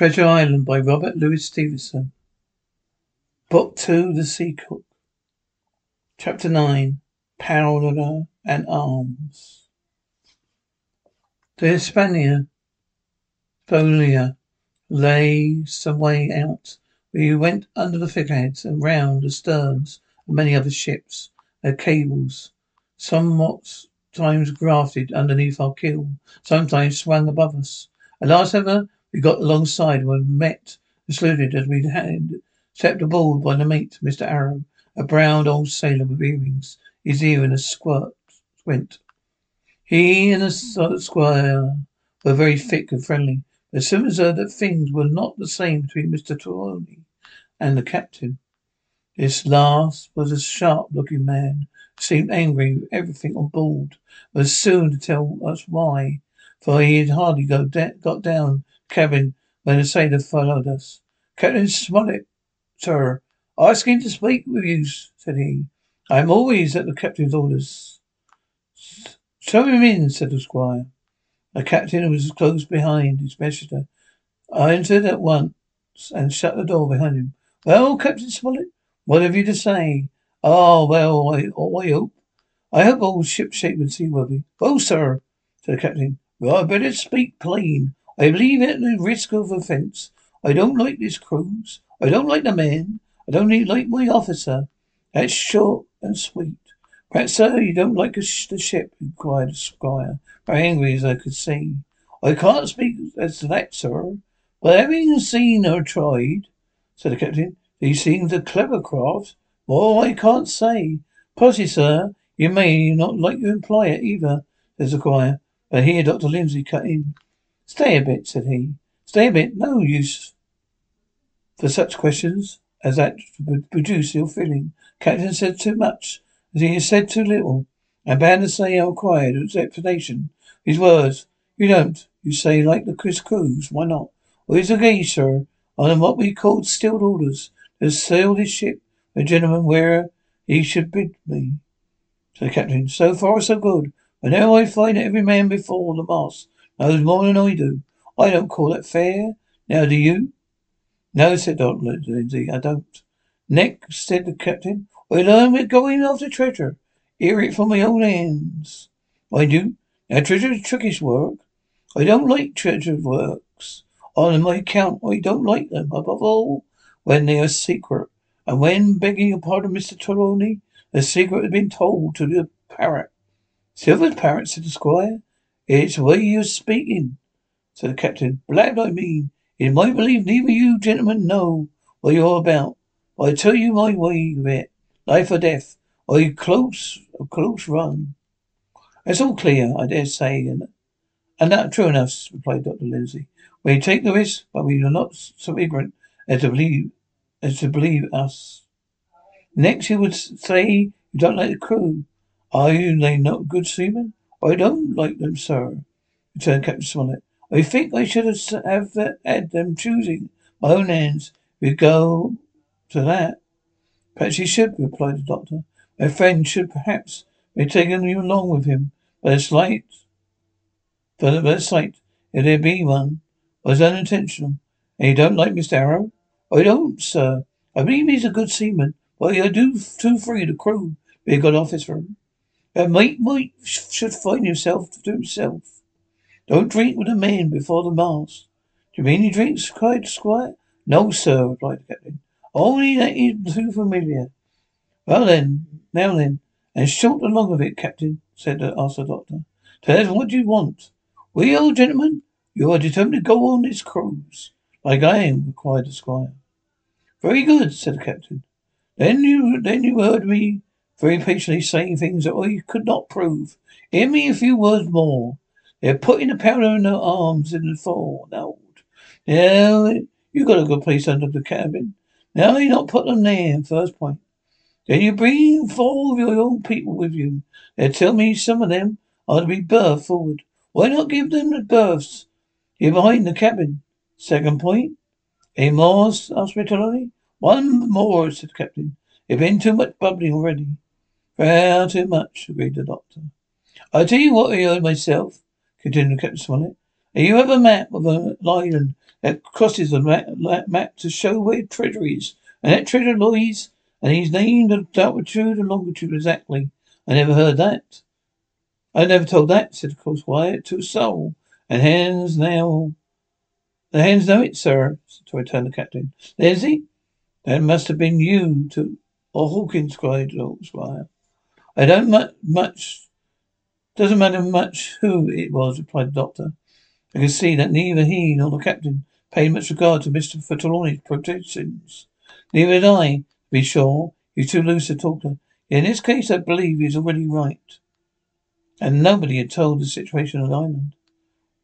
Treasure Island by Robert Louis Stevenson. Book Two, The Sea Cook. Chapter Nine. Powder and Arms. The Hispania, Spolia, lay some way out. We went under the figureheads and round the sterns of many other ships. Their cables, somewhat times grafted underneath our keel, sometimes swung above us. At last, we got alongside and were met and saluted as we had stepped aboard by the mate, Mr. Arrow, a brown old sailor with earrings, his ear in a squirt, squint. He and the uh, squire were very thick and friendly, but soon as observed that things were not the same between Mr. Trelawney and the captain. This last was a sharp-looking man, seemed angry with everything on board, was soon to tell us why, for he had hardly got down cabin when the sailor followed us. Captain Smollett, sir, asking to speak with you, said he. I am always at the captain's orders. Show him in, said the squire. The captain was close behind his messenger. I entered at once and shut the door behind him. Well, Captain Smollett, what have you to say? Ah, well, I, oh, I hope. I hope all ship shape and seaworthy. Well, sir, said the captain, well, I better speak plain. I believe at the risk of offence. I don't like this cruise. I don't like the men. I don't even like my officer. That's short and sweet. Perhaps, sir, you don't like sh- the ship, inquired the squire, very angry as I could see. I can't speak as to that, sir. But having seen her tried, said the captain, he seems a clever craft. Well, I can't say. Possibly, sir, you may not like to imply it either, says the squire. But here Dr. Livesey cut in. Stay a bit, said he. Stay a bit. No use for such questions as that to produce ill feeling. Captain said too much, as he has said too little. I'm bound to say I required his explanation. His words. You don't. You say like the Chris Cruise. Why not? Well, he's sir, on what we call stilled orders. Has sailed his ship, a gentleman where he should bid me. said the captain. So far, so good. But now I find every man before the mast knows more than I do. I don't call that fair. Now do you? No, said Dr. Livesey, I don't. Next, said the captain, I learn we're going after treasure. Hear it from my own hands. I do. Now treasure is trickish work. I don't like treasure works. On my account, I don't like them. Above all, when they are secret. And when, begging your pardon, Mr. Trelawney, the secret has been told to the parrot. Silver's parrot, said the squire. It's way you're speaking, said the captain. Black, I mean. In my belief, neither you gentlemen know what you're about. I tell you my way of it. Life or death. I close, a close run. It's all clear, I dare say, and, and that true enough, replied Dr. Livesey. We take the risk, but we are not so ignorant as to believe, as to believe us. Next, you would say you don't like the crew. Are you they not good seamen? I don't like them, sir, returned Captain Smollett. I think I should have uh, had them choosing my own hands. We go to that. Perhaps you should, replied the doctor. My friend should perhaps be taking you along with him. But a slight, but a sight, if there be one, was unintentional. And you don't like Mr. Arrow? I don't, sir. I believe he's a good seaman, but I do too free the crew be a good officer. A mate might should find himself to himself. Don't drink with a man before the mast. Do you mean he drinks? cried the squire. No, sir, replied the captain. Only that he's too familiar. Well then, now then, and short and long of it, captain, said the, asked the doctor. Tell us what you want. We old gentlemen, you are determined to go on this cruise. Like I am, replied the squire. Very good, said the captain. Then you then you heard me very patiently saying things that I could not prove. Hear me a few words more. They're putting the powder in their arms in the fore. Now, you got a good place under the cabin. Now you not put them there. in First point. Then you bring four of your own people with you. They tell me some of them are to be berthed forward. Why not give them the berths here behind the cabin? Second point. Any more? asked Mr. One more, said the captain. There's been too much bubbling already. Far too much, agreed the doctor. I tell you what I heard myself, continued Captain Smollett. Have you ever met with an island that crosses the map, map to show where treasure is. And that treasure lies, and he's named the altitude and longitude exactly. I never heard that. I never told that, said of course Wyatt, to a soul. And hands now. The hands know it, sir, to return the captain. There's he? That must have been you to, or Hawkins, cried Squire. I don't mu- much, doesn't matter much who it was, replied the doctor. I can see that neither he nor the captain paid much regard to Mr. Trelawney's protections. Neither did I, be sure. He's too loose a talker. In this case, I believe he's already right. And nobody had told the situation on the island.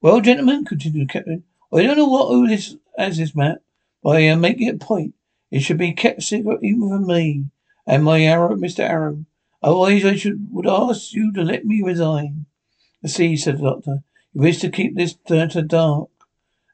Well, gentlemen, continued the captain, I don't know what who this as this map, but I am making a point. It should be kept secret even from me and my arrow, Mr. Arrow. Otherwise, I should would ask you to let me resign. I see, said the doctor. You wish to keep this theatre dark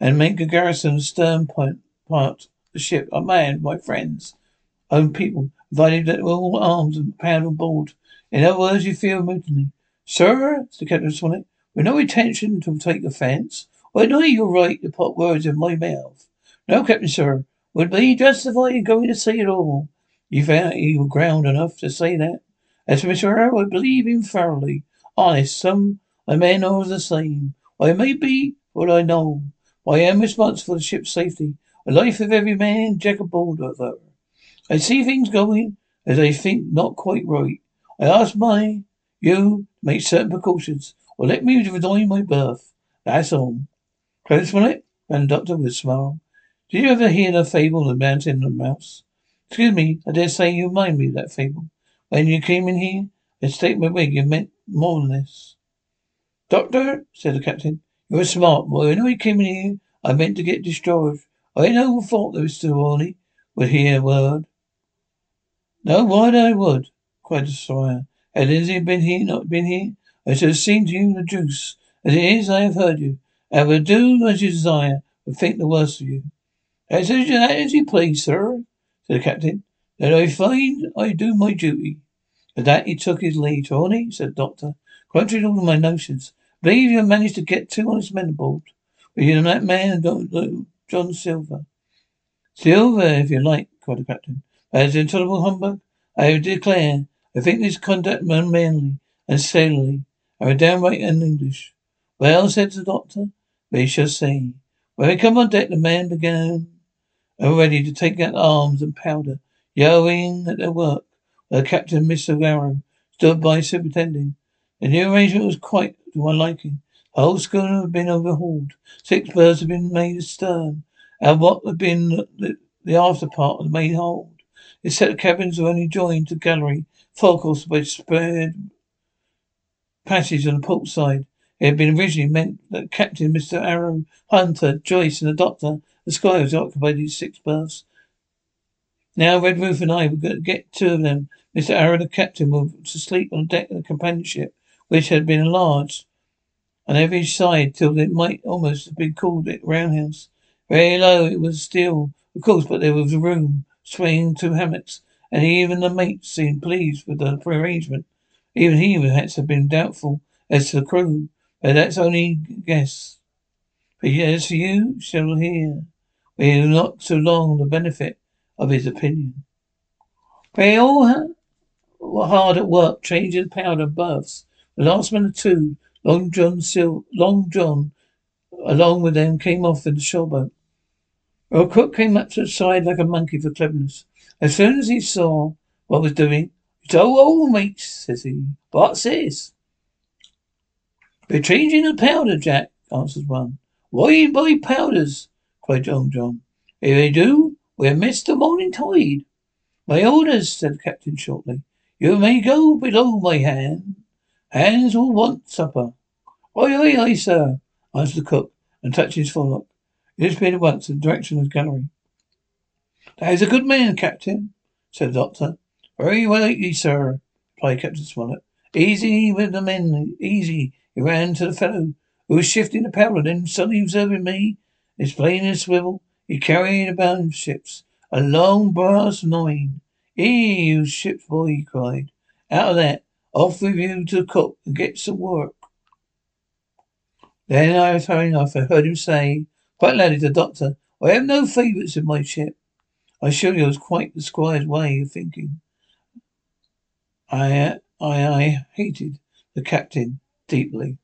and make a garrison stern point, part the ship. A man, my friends, own people, provided that all arms and powder on board. In other words, you fear mutiny. Sir, said Captain Smollett, with no intention to take offence. I know you're right to put words in my mouth. No, Captain, sir, would be justified in going to say it all. You found you were ground enough to say that. As for Mr. Arrow, I believe him thoroughly. Honest, some a men are the same. I may be what I know. I am responsible for the ship's safety. The life of every man jack aboard of. I see things going as I think not quite right. I ask my you to make certain precautions, or let me resign my berth. That's all. And the doctor with a smile. Did you ever hear the fable of the mountain and the mouse? Excuse me, I dare say you remind me that fable. When you came in here, I staked my wig, you meant more than this. Doctor, said the captain, you're a smart boy. When we came in here, I meant to get discharged. I ain't no thought that Mr. Warney would hear a word. No, why I would, cried the squire. Had Livesey been here, not been here, I should have seen to you the juice. As it is, I have heard you. I will do as you desire, but think the worst of you. As, as you please, sir, said the captain. that I find I do my duty. With that he took his leave. Tony, said the doctor, contrary to all my notions, believe you have managed to get two honest men aboard. With you that man, John Silver. Silver, if you like, cried the captain. As intolerable humbug, I declare, I think this conduct unmanly and sailorly, and downright English. Well, said the doctor, we shall see. When we come on deck, the man began already to take out arms and powder, yelling at their work, the captain, Mr. Arrow, stood by superintending. The new arrangement was quite to my liking. The whole schooner had been overhauled. Six berths had been made astern, and what had been the, the after part of the main hold. This set of cabins were only joined to gallery, forecastle by spared passage on the port side. It had been originally meant that Captain Mr. Arrow, Hunter, Joyce, and the doctor, the Squires, occupied these six berths. Now Redruth and I would get two of them. Mr. Arrow, the captain, were to sleep on the deck of the companionship, which had been enlarged on every side till it might almost have been called a roundhouse. Very low it was still, of course, but there was room, swinging two hammocks, and even the mate seemed pleased with the arrangement. Even he perhaps had been doubtful as to the crew, but that's only guess. But as for you, shall hear. We have not so long the benefit of his opinion. They all were hard at work changing the powder berths. The last man of two, Long John Sil- Long John, along with them, came off in the shoreboat. Well, Cook came up to the side like a monkey for cleverness. As soon as he saw what was doing, "So old, mate," says he. "What's this?" "We're changing the powder, Jack," answers one. "Why buy powders?" cried John John. "If they do, we'll miss the morning tide." "My orders," said the captain shortly. "You may go below my hand. Hands will want supper." "Aye, aye, aye, sir," answered the cook, and touched his forelock. He disappeared at once in the direction of the gallery. "That is a good man, captain," said the doctor. Very likely, sir, replied Captain Smollett. Easy with the men, easy. He ran to the fellow who was shifting the powder, then suddenly observing me, his plane in a swivel, he carried about ships a long brass nine. Here, you ship's boy, he cried. Out of that, off with you to cook and get some work. Then I was hurrying off. I heard him say, Quite loudly to the doctor. I have no favourites in my ship. I assure you it was quite the squire's way of thinking. I, I, I hated the captain deeply.